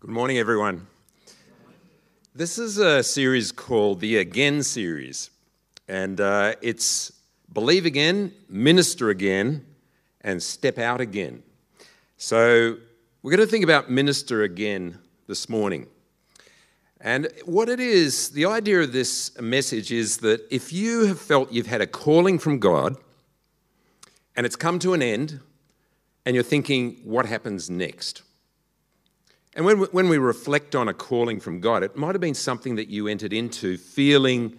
Good morning, everyone. This is a series called the Again series, and uh, it's believe again, minister again, and step out again. So, we're going to think about minister again this morning. And what it is, the idea of this message is that if you have felt you've had a calling from God and it's come to an end, and you're thinking, what happens next? And when we, when we reflect on a calling from God, it might have been something that you entered into feeling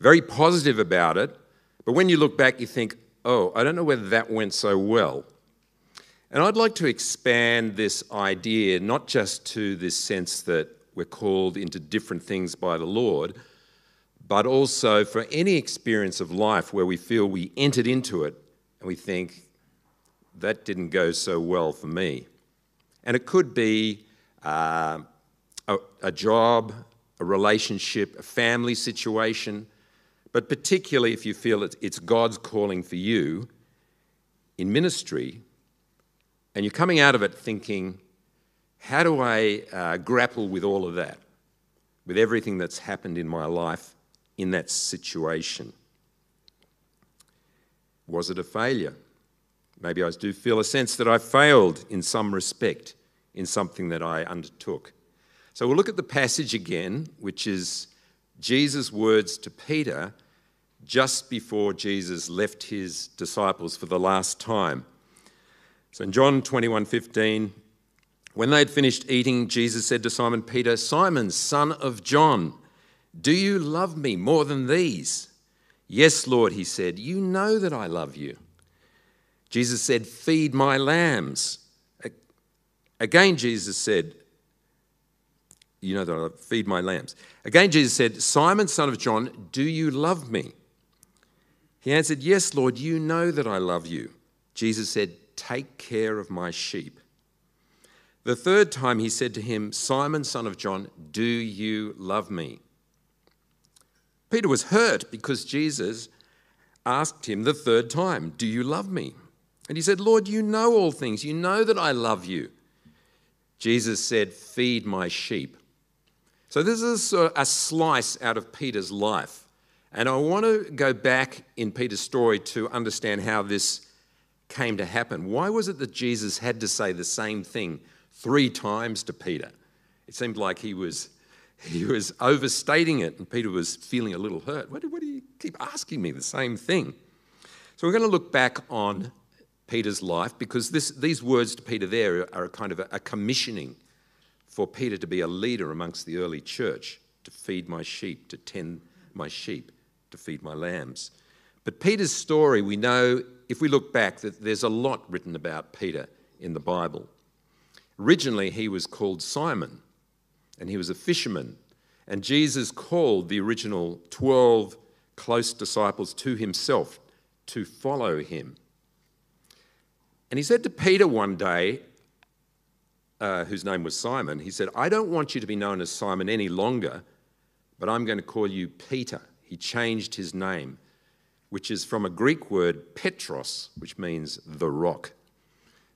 very positive about it, but when you look back, you think, oh, I don't know whether that went so well. And I'd like to expand this idea not just to this sense that we're called into different things by the Lord, but also for any experience of life where we feel we entered into it and we think, that didn't go so well for me. And it could be uh, a, a job, a relationship, a family situation, but particularly if you feel it's God's calling for you in ministry, and you're coming out of it thinking, how do I uh, grapple with all of that, with everything that's happened in my life in that situation? Was it a failure? Maybe I do feel a sense that I failed in some respect in something that I undertook. So we'll look at the passage again, which is Jesus' words to Peter just before Jesus left his disciples for the last time. So in John 21 15, when they had finished eating, Jesus said to Simon Peter, Simon, son of John, do you love me more than these? Yes, Lord, he said, you know that I love you. Jesus said, Feed my lambs. Again, Jesus said, You know that I feed my lambs. Again, Jesus said, Simon, son of John, do you love me? He answered, Yes, Lord, you know that I love you. Jesus said, Take care of my sheep. The third time he said to him, Simon, son of John, do you love me? Peter was hurt because Jesus asked him the third time, Do you love me? And he said, Lord, you know all things. You know that I love you. Jesus said, Feed my sheep. So, this is a slice out of Peter's life. And I want to go back in Peter's story to understand how this came to happen. Why was it that Jesus had to say the same thing three times to Peter? It seemed like he was, he was overstating it, and Peter was feeling a little hurt. Why do, why do you keep asking me the same thing? So, we're going to look back on Peter's life because this, these words to Peter there are a kind of a, a commissioning for Peter to be a leader amongst the early church, to feed my sheep, to tend my sheep, to feed my lambs. But Peter's story, we know, if we look back, that there's a lot written about Peter in the Bible. Originally, he was called Simon, and he was a fisherman. And Jesus called the original 12 close disciples to himself to follow him. And he said to Peter one day, uh, whose name was Simon, he said, I don't want you to be known as Simon any longer, but I'm going to call you Peter. He changed his name, which is from a Greek word, Petros, which means the rock.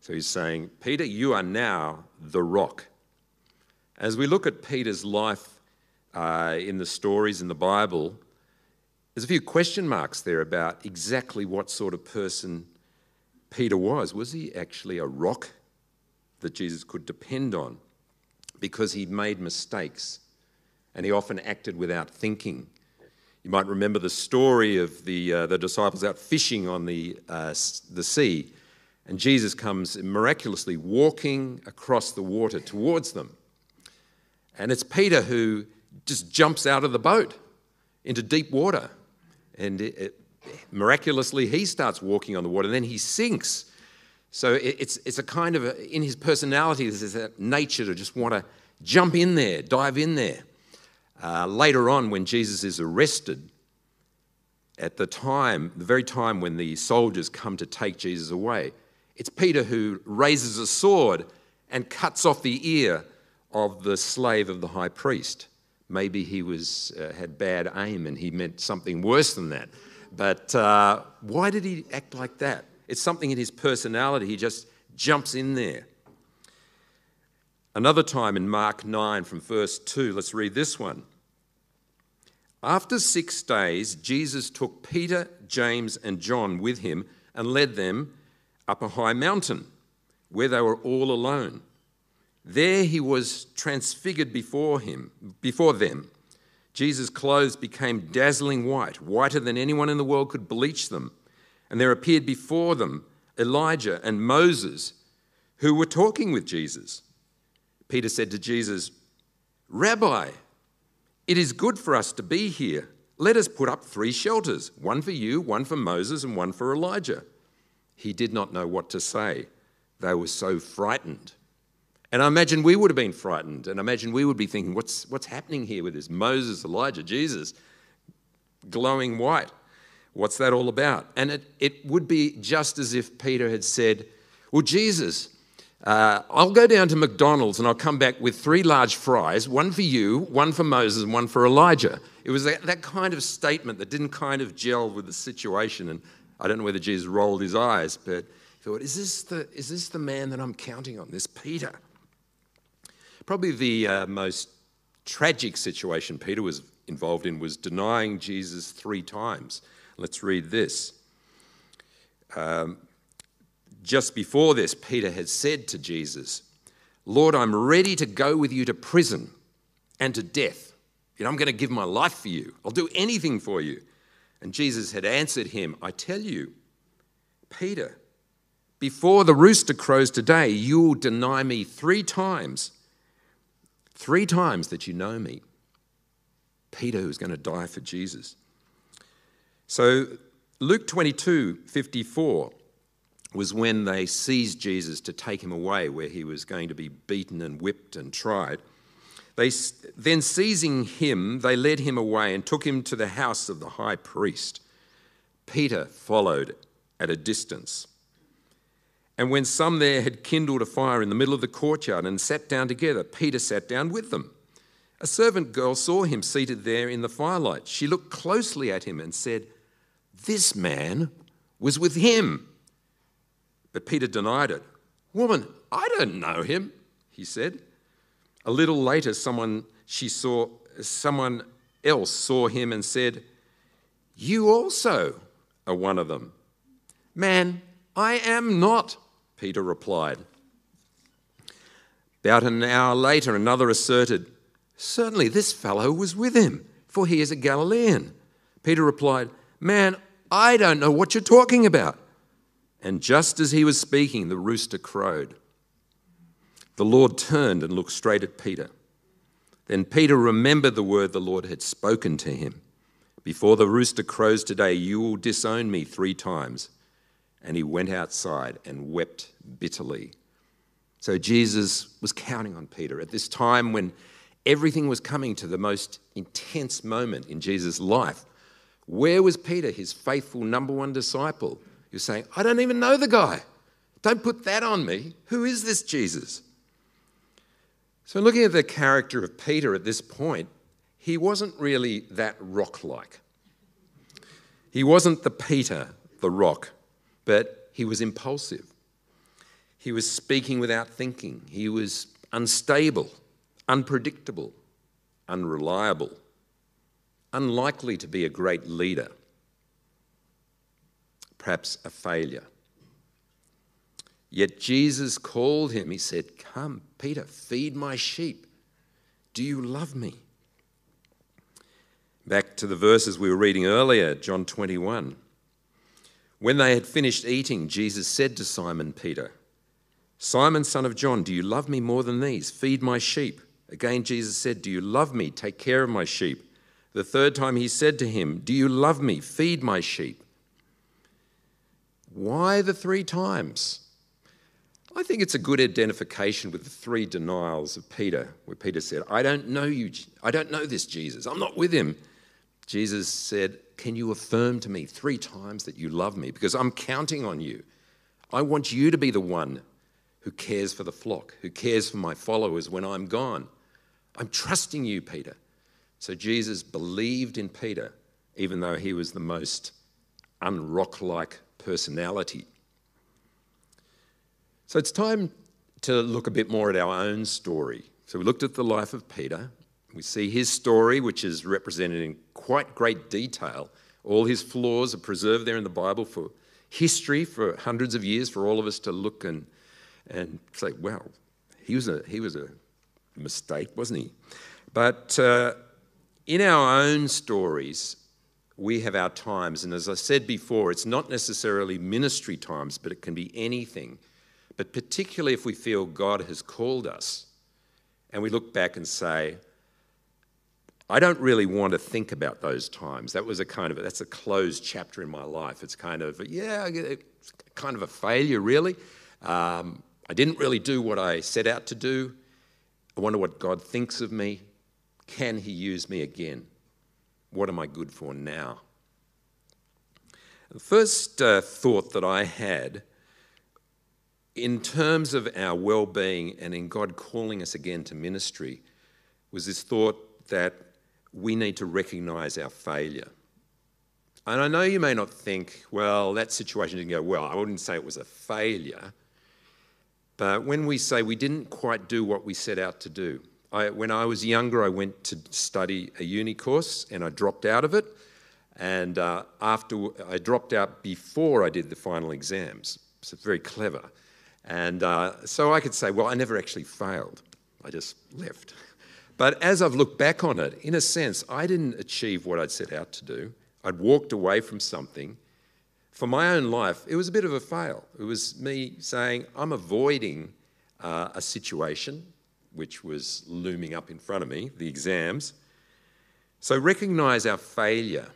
So he's saying, Peter, you are now the rock. As we look at Peter's life uh, in the stories in the Bible, there's a few question marks there about exactly what sort of person Peter was. Was he actually a rock that Jesus could depend on? Because he made mistakes and he often acted without thinking. You might remember the story of the, uh, the disciples out fishing on the, uh, the sea, and Jesus comes miraculously walking across the water towards them. And it's Peter who just jumps out of the boat into deep water. And it, it, miraculously, he starts walking on the water, and then he sinks. So it's, it's a kind of, a, in his personality, there's that nature to just want to jump in there, dive in there. Uh, later on, when Jesus is arrested, at the time, the very time when the soldiers come to take Jesus away, it's Peter who raises a sword and cuts off the ear of the slave of the high priest. Maybe he was, uh, had bad aim and he meant something worse than that. But uh, why did he act like that? It's something in his personality. He just jumps in there. Another time in Mark 9 from verse 2, let's read this one. After six days, Jesus took Peter, James, and John with him and led them up a high mountain where they were all alone. There he was transfigured before him, before them. Jesus' clothes became dazzling white, whiter than anyone in the world could bleach them. And there appeared before them Elijah and Moses, who were talking with Jesus. Peter said to Jesus, Rabbi, it is good for us to be here. Let us put up three shelters one for you, one for Moses, and one for Elijah. He did not know what to say. They were so frightened. And I imagine we would have been frightened. And I imagine we would be thinking, what's, what's happening here with this Moses, Elijah, Jesus, glowing white? What's that all about? And it, it would be just as if Peter had said, Well, Jesus, uh, I'll go down to McDonald's and I'll come back with three large fries, one for you, one for Moses, and one for Elijah. It was that, that kind of statement that didn't kind of gel with the situation. And I don't know whether Jesus rolled his eyes, but he thought, is this the, is this the man that I'm counting on, this Peter? Probably the uh, most tragic situation Peter was involved in was denying Jesus three times. Let's read this. Um, just before this, Peter had said to Jesus, Lord, I'm ready to go with you to prison and to death. You know, I'm going to give my life for you. I'll do anything for you. And Jesus had answered him, I tell you, Peter, before the rooster crows today, you'll deny me three times. Three times that you know me. Peter, who's going to die for Jesus. So, Luke 22 54 was when they seized Jesus to take him away, where he was going to be beaten and whipped and tried. They, then, seizing him, they led him away and took him to the house of the high priest. Peter followed at a distance. And when some there had kindled a fire in the middle of the courtyard and sat down together, Peter sat down with them. A servant girl saw him seated there in the firelight. She looked closely at him and said, This man was with him. But Peter denied it. Woman, I don't know him, he said. A little later, someone she saw, someone else saw him and said, You also are one of them. Man, I am not, Peter replied. About an hour later, another asserted, Certainly this fellow was with him, for he is a Galilean. Peter replied, Man, I don't know what you're talking about. And just as he was speaking, the rooster crowed. The Lord turned and looked straight at Peter. Then Peter remembered the word the Lord had spoken to him Before the rooster crows today, you will disown me three times. And he went outside and wept bitterly. So Jesus was counting on Peter at this time when everything was coming to the most intense moment in Jesus' life. Where was Peter, his faithful number one disciple? He was saying, I don't even know the guy. Don't put that on me. Who is this Jesus? So, looking at the character of Peter at this point, he wasn't really that rock like. He wasn't the Peter, the rock, but he was impulsive. He was speaking without thinking. He was unstable, unpredictable, unreliable, unlikely to be a great leader, perhaps a failure. Yet Jesus called him. He said, Come, Peter, feed my sheep. Do you love me? Back to the verses we were reading earlier, John 21. When they had finished eating, Jesus said to Simon Peter, Simon, son of John, do you love me more than these? Feed my sheep. Again, Jesus said, Do you love me? Take care of my sheep. The third time he said to him, Do you love me? Feed my sheep. Why the three times? I think it's a good identification with the three denials of Peter, where Peter said, I don't know you, I don't know this Jesus, I'm not with him. Jesus said, Can you affirm to me three times that you love me? Because I'm counting on you. I want you to be the one who cares for the flock, who cares for my followers when I'm gone. I'm trusting you, Peter. So Jesus believed in Peter, even though he was the most unrock like personality so it's time to look a bit more at our own story. So we looked at the life of Peter. We see his story, which is represented in quite great detail. All his flaws are preserved there in the Bible for history, for hundreds of years, for all of us to look and, and say, wow, he was, a, he was a mistake, wasn't he? But uh, in our own stories, we have our times. And as I said before, it's not necessarily ministry times, but it can be anything. But particularly if we feel God has called us and we look back and say, I don't really want to think about those times. That was a kind of that's a closed chapter in my life. It's kind of yeah, it's kind of a failure, really. Um, I didn't really do what I set out to do. I wonder what God thinks of me. Can He use me again? What am I good for now? The first uh, thought that I had in terms of our well being and in God calling us again to ministry was this thought that we need to recognize our failure. And I know you may not think, well, that situation didn't go well. I wouldn't say it was a failure. But when we say we didn't quite do what we set out to do, I, when I was younger, I went to study a uni course and I dropped out of it. And uh, after I dropped out before I did the final exams, so it's very clever. And uh, so I could say, well, I never actually failed. I just left. But as I've looked back on it, in a sense, I didn't achieve what I'd set out to do. I'd walked away from something. For my own life, it was a bit of a fail. It was me saying, I'm avoiding uh, a situation which was looming up in front of me, the exams. So recognize our failure.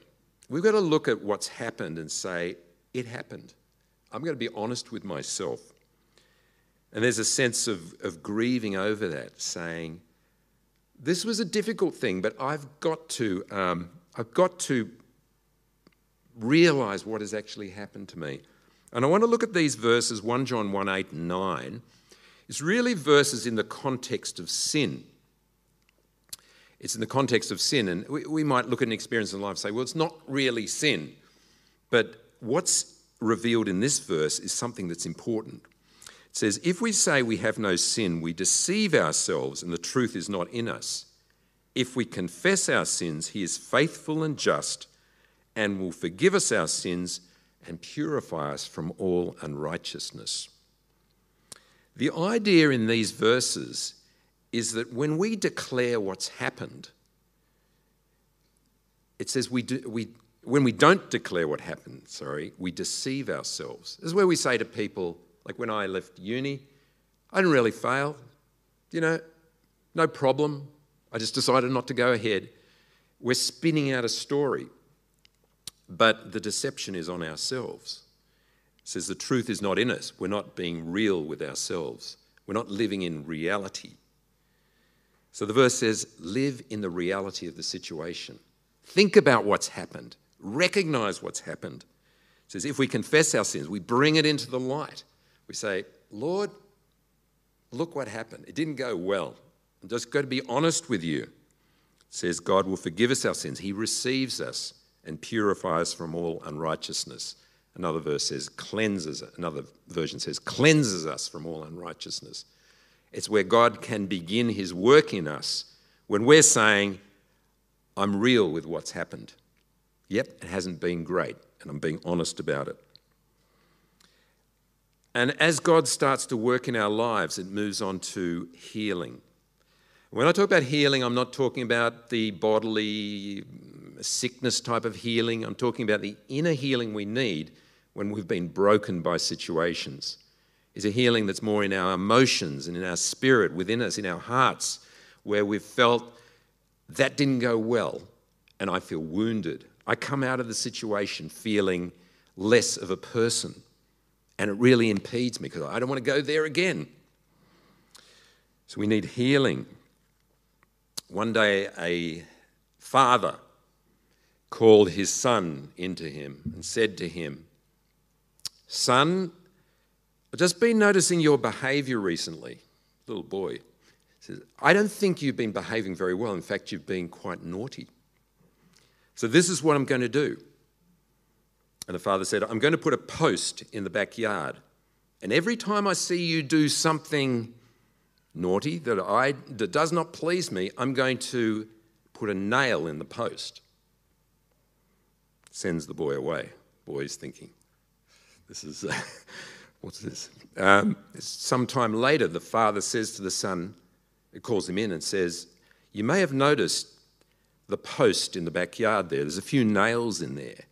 We've got to look at what's happened and say, it happened. I'm going to be honest with myself. And there's a sense of, of grieving over that, saying, this was a difficult thing, but I've got to, um, I've got to realize what has actually happened to me. And I want to look at these verses 1 John 1 8 and 9. It's really verses in the context of sin. It's in the context of sin. And we, we might look at an experience in life and say, well, it's not really sin. But what's revealed in this verse is something that's important says, If we say we have no sin, we deceive ourselves and the truth is not in us. If we confess our sins, he is faithful and just and will forgive us our sins and purify us from all unrighteousness. The idea in these verses is that when we declare what's happened, it says we, do, we when we don't declare what happened, sorry, we deceive ourselves. This is where we say to people, like when I left uni, I didn't really fail. You know, no problem. I just decided not to go ahead. We're spinning out a story. But the deception is on ourselves. It says the truth is not in us. We're not being real with ourselves. We're not living in reality. So the verse says, live in the reality of the situation. Think about what's happened. Recognize what's happened. It says, if we confess our sins, we bring it into the light. We say, Lord, look what happened. It didn't go well. I'm just going to be honest with you. It says God will forgive us our sins. He receives us and purifies from all unrighteousness. Another verse says cleanses, another version says cleanses us from all unrighteousness. It's where God can begin his work in us when we're saying, I'm real with what's happened. Yep, it hasn't been great, and I'm being honest about it. And as God starts to work in our lives, it moves on to healing. When I talk about healing, I'm not talking about the bodily sickness type of healing. I'm talking about the inner healing we need when we've been broken by situations. Is a healing that's more in our emotions and in our spirit, within us, in our hearts, where we've felt that didn't go well and I feel wounded. I come out of the situation feeling less of a person and it really impedes me because I don't want to go there again. So we need healing. One day, a father called his son into him and said to him, Son, I've just been noticing your behavior recently. Little boy says, I don't think you've been behaving very well. In fact, you've been quite naughty. So, this is what I'm going to do. And the father said, I'm going to put a post in the backyard. And every time I see you do something naughty, that, I, that does not please me, I'm going to put a nail in the post. Sends the boy away. Boy's thinking, this is, uh, what's this? Um, sometime later, the father says to the son, calls him in and says, You may have noticed the post in the backyard there. There's a few nails in there.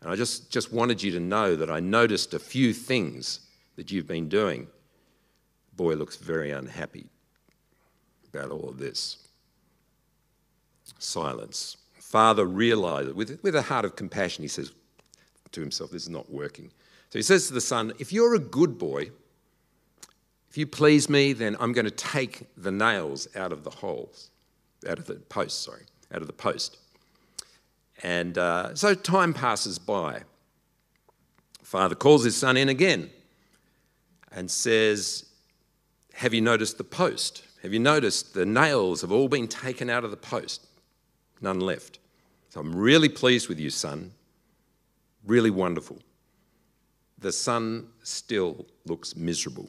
And I just, just wanted you to know that I noticed a few things that you've been doing. Boy looks very unhappy about all of this. Silence. Father realizes, with, with a heart of compassion, he says to himself, This is not working. So he says to the son, If you're a good boy, if you please me, then I'm going to take the nails out of the holes, out of the post, sorry, out of the post. And uh, so time passes by. Father calls his son in again and says, Have you noticed the post? Have you noticed the nails have all been taken out of the post? None left. So I'm really pleased with you, son. Really wonderful. The son still looks miserable.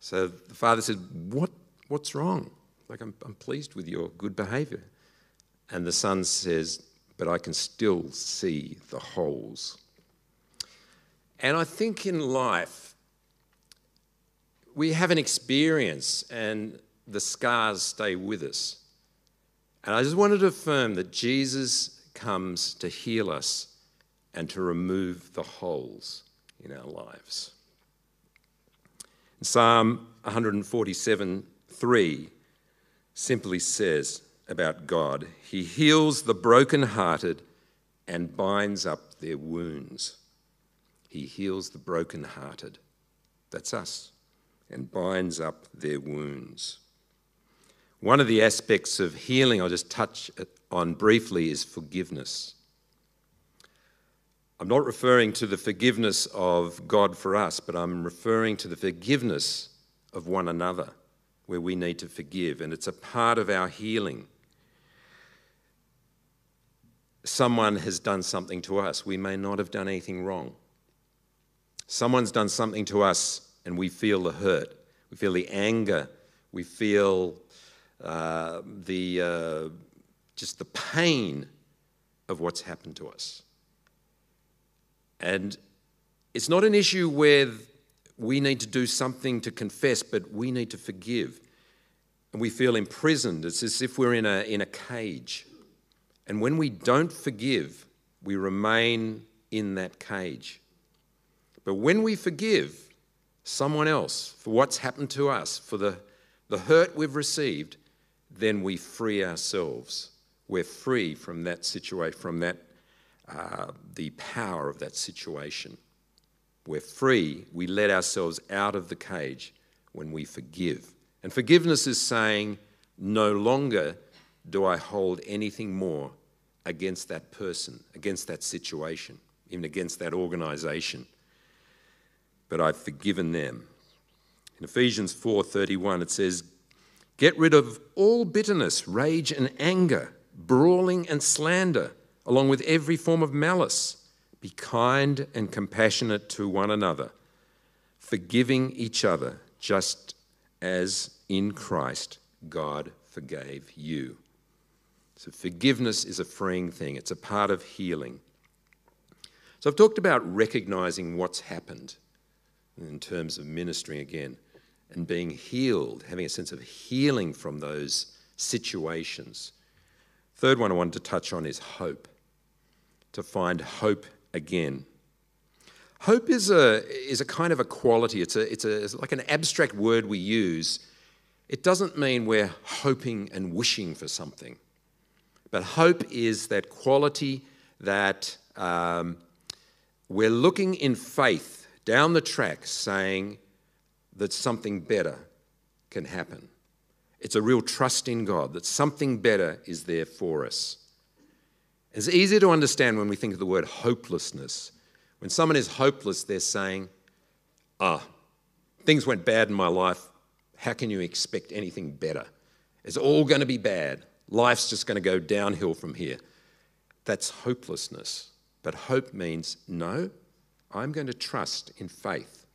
So the father said, what, What's wrong? Like, I'm, I'm pleased with your good behavior. And the son says, But I can still see the holes. And I think in life, we have an experience and the scars stay with us. And I just wanted to affirm that Jesus comes to heal us and to remove the holes in our lives. Psalm 147 3 simply says about God, He heals the brokenhearted and binds up their wounds. He heals the brokenhearted. That's us. And binds up their wounds. One of the aspects of healing I'll just touch on briefly is forgiveness. I'm not referring to the forgiveness of God for us, but I'm referring to the forgiveness of one another, where we need to forgive, and it's a part of our healing. Someone has done something to us. We may not have done anything wrong. Someone's done something to us, and we feel the hurt. We feel the anger. We feel uh, the, uh, just the pain of what's happened to us. And it's not an issue where we need to do something to confess, but we need to forgive. And we feel imprisoned. It's as if we're in a, in a cage. And when we don't forgive, we remain in that cage. But when we forgive someone else for what's happened to us, for the, the hurt we've received, then we free ourselves. We're free from that situation, from that uh, the power of that situation. We're free. We let ourselves out of the cage when we forgive. And forgiveness is saying, no longer do I hold anything more against that person, against that situation, even against that organization. But I've forgiven them. In Ephesians 4:31 it says, "Get rid of all bitterness, rage and anger, brawling and slander." along with every form of malice. Be kind and compassionate to one another, forgiving each other, just as in Christ God forgave you. So, forgiveness is a freeing thing, it's a part of healing. So, I've talked about recognizing what's happened in terms of ministering again and being healed, having a sense of healing from those situations. Third one I wanted to touch on is hope to find hope again. Hope is a, is a kind of a quality, it's, a, it's, a, it's like an abstract word we use. It doesn't mean we're hoping and wishing for something. But hope is that quality that um, we're looking in faith down the track saying that something better can happen. It's a real trust in God that something better is there for us. It's easy to understand when we think of the word hopelessness. When someone is hopeless, they're saying, Ah, things went bad in my life. How can you expect anything better? It's all going to be bad. Life's just going to go downhill from here. That's hopelessness. But hope means, no, I'm going to trust in faith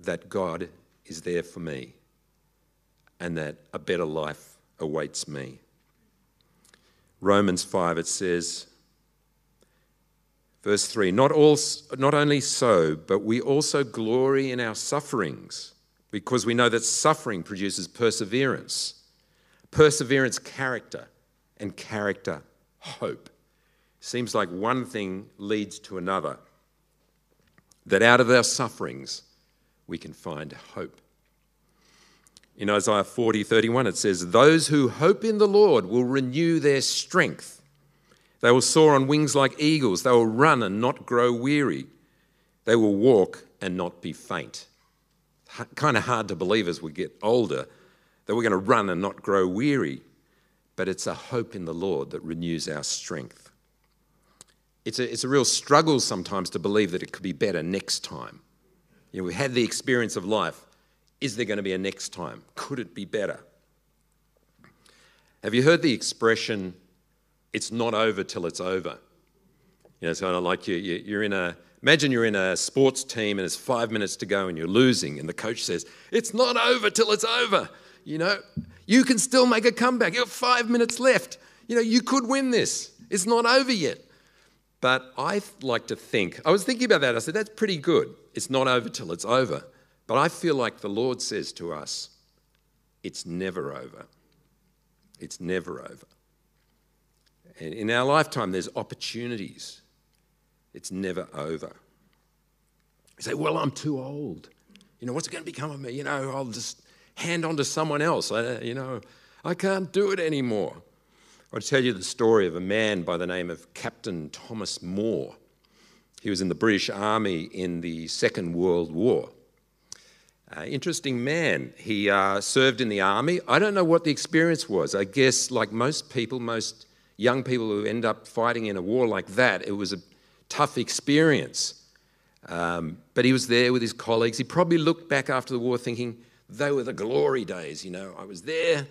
that God is there for me and that a better life awaits me. Romans 5, it says, verse 3 not, all, not only so, but we also glory in our sufferings because we know that suffering produces perseverance, perseverance, character, and character, hope. Seems like one thing leads to another. That out of our sufferings, we can find hope. In Isaiah 40 31, it says, Those who hope in the Lord will renew their strength. They will soar on wings like eagles. They will run and not grow weary. They will walk and not be faint. Kind of hard to believe as we get older that we're going to run and not grow weary, but it's a hope in the Lord that renews our strength. It's a, it's a real struggle sometimes to believe that it could be better next time. You know, we've had the experience of life is there going to be a next time? Could it be better? Have you heard the expression, it's not over till it's over? You know, it's kind of like you, you're in a, imagine you're in a sports team and it's five minutes to go and you're losing, and the coach says, it's not over till it's over. You know, you can still make a comeback. You have five minutes left. You know, you could win this. It's not over yet. But I like to think, I was thinking about that. I said, that's pretty good. It's not over till it's over. But I feel like the Lord says to us, it's never over. It's never over. And in our lifetime, there's opportunities. It's never over. You say, well, I'm too old. You know, what's it going to become of me? You know, I'll just hand on to someone else. I, you know, I can't do it anymore. I'll tell you the story of a man by the name of Captain Thomas Moore. He was in the British Army in the Second World War. Uh, interesting man. He uh, served in the army. I don't know what the experience was. I guess, like most people, most young people who end up fighting in a war like that, it was a tough experience. Um, but he was there with his colleagues. He probably looked back after the war thinking, they were the glory days, you know. I was there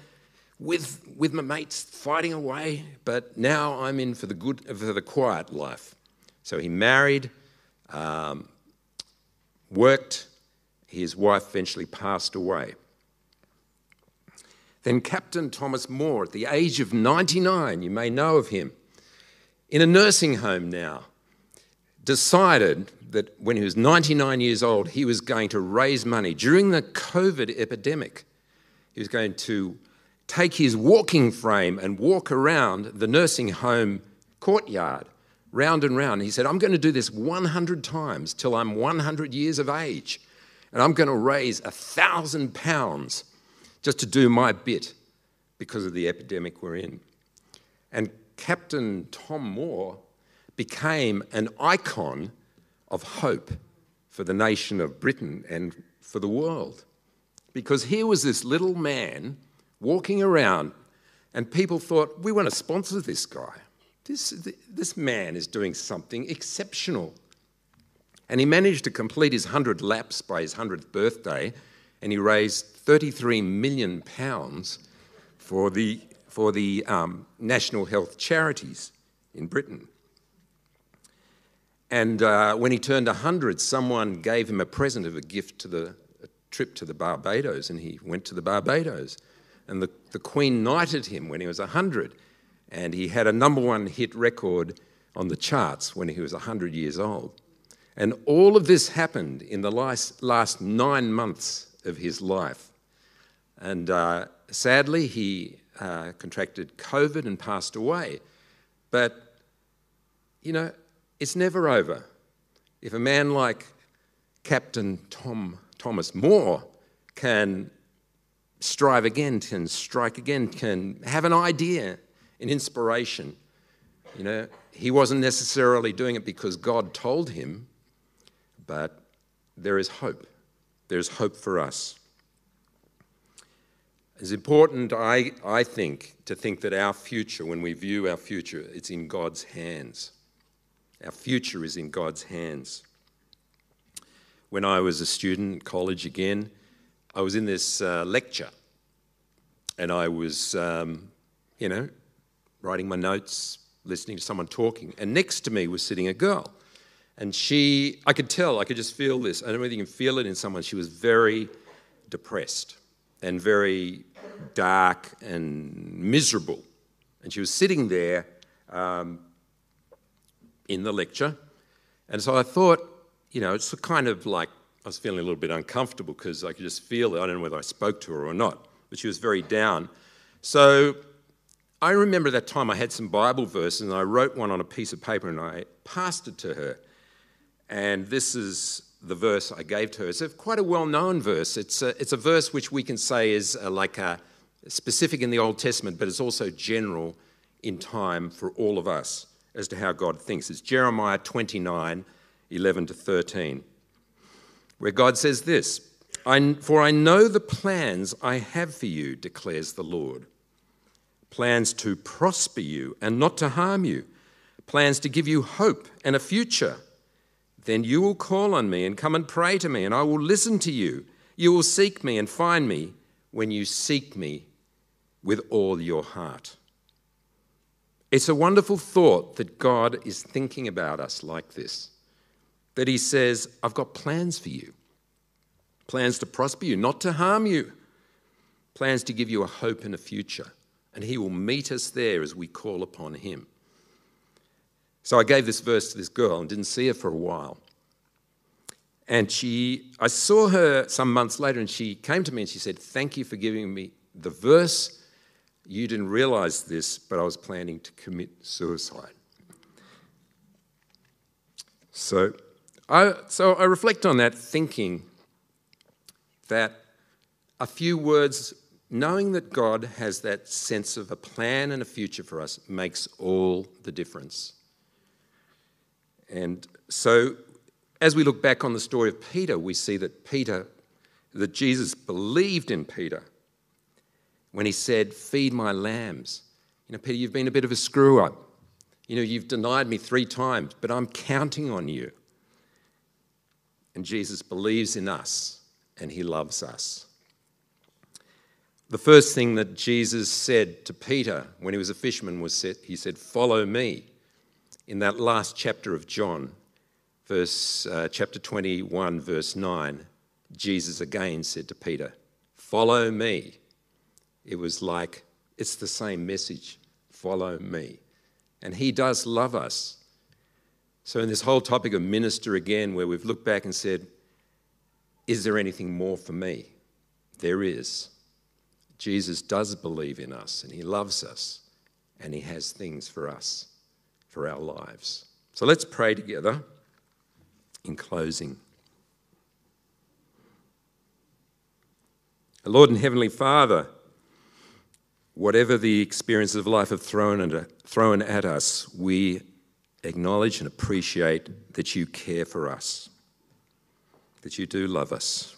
with, with my mates fighting away, but now I'm in for the good, for the quiet life. So he married, um, worked, his wife eventually passed away. Then Captain Thomas Moore, at the age of 99, you may know of him, in a nursing home now, decided that when he was 99 years old, he was going to raise money. During the COVID epidemic, he was going to take his walking frame and walk around the nursing home courtyard, round and round. He said, I'm going to do this 100 times till I'm 100 years of age and I'm going to raise a thousand pounds just to do my bit because of the epidemic we're in. And Captain Tom Moore became an icon of hope for the nation of Britain and for the world. Because here was this little man walking around, and people thought, we want to sponsor this guy. This, this man is doing something exceptional. And he managed to complete his 100 laps by his 100th birthday, and he raised 33 million pounds for the, for the um, national health charities in Britain. And uh, when he turned 100, someone gave him a present of a gift to the trip to the Barbados, and he went to the Barbados. And the, the Queen knighted him when he was 100, and he had a number one hit record on the charts when he was 100 years old. And all of this happened in the last, last nine months of his life. And uh, sadly, he uh, contracted COVID and passed away. But, you know, it's never over. If a man like Captain Tom, Thomas Moore can strive again, can strike again, can have an idea, an inspiration, you know, he wasn't necessarily doing it because God told him, but there is hope. There's hope for us. It's important, I, I think, to think that our future, when we view our future, it's in God's hands. Our future is in God's hands. When I was a student at college again, I was in this uh, lecture and I was, um, you know, writing my notes, listening to someone talking, and next to me was sitting a girl. And she, I could tell, I could just feel this. I don't know whether you can feel it in someone. She was very depressed and very dark and miserable. And she was sitting there um, in the lecture. And so I thought, you know, it's kind of like I was feeling a little bit uncomfortable because I could just feel it. I don't know whether I spoke to her or not, but she was very down. So I remember that time I had some Bible verses and I wrote one on a piece of paper and I passed it to her. And this is the verse I gave to her. It's a, quite a well known verse. It's a, it's a verse which we can say is uh, like a, specific in the Old Testament, but it's also general in time for all of us as to how God thinks. It's Jeremiah 29 11 to 13, where God says this I, For I know the plans I have for you, declares the Lord plans to prosper you and not to harm you, plans to give you hope and a future. Then you will call on me and come and pray to me, and I will listen to you. You will seek me and find me when you seek me with all your heart. It's a wonderful thought that God is thinking about us like this. That He says, I've got plans for you, plans to prosper you, not to harm you, plans to give you a hope and a future. And He will meet us there as we call upon Him. So I gave this verse to this girl and didn't see her for a while. And she, I saw her some months later, and she came to me and she said, Thank you for giving me the verse. You didn't realize this, but I was planning to commit suicide. So I, so I reflect on that, thinking that a few words, knowing that God has that sense of a plan and a future for us, makes all the difference. And so, as we look back on the story of Peter, we see that Peter, that Jesus believed in Peter when he said, Feed my lambs. You know, Peter, you've been a bit of a screw up. You know, you've denied me three times, but I'm counting on you. And Jesus believes in us and he loves us. The first thing that Jesus said to Peter when he was a fisherman was, He said, Follow me in that last chapter of John, verse, uh, chapter 21, verse 9, Jesus again said to Peter, Follow me. It was like, it's the same message follow me. And he does love us. So, in this whole topic of minister again, where we've looked back and said, Is there anything more for me? There is. Jesus does believe in us and he loves us and he has things for us for our lives. So let's pray together in closing. Lord and Heavenly Father, whatever the experiences of life have thrown at, thrown at us, we acknowledge and appreciate that you care for us, that you do love us,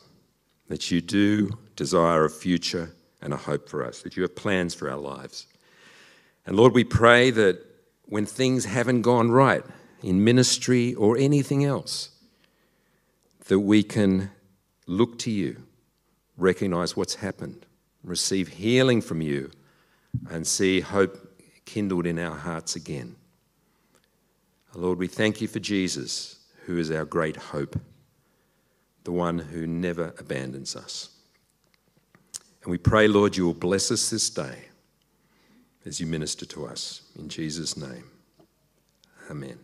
that you do desire a future and a hope for us, that you have plans for our lives. And Lord, we pray that when things haven't gone right in ministry or anything else, that we can look to you, recognize what's happened, receive healing from you, and see hope kindled in our hearts again. Lord, we thank you for Jesus, who is our great hope, the one who never abandons us. And we pray, Lord, you will bless us this day as you minister to us. In Jesus' name, amen.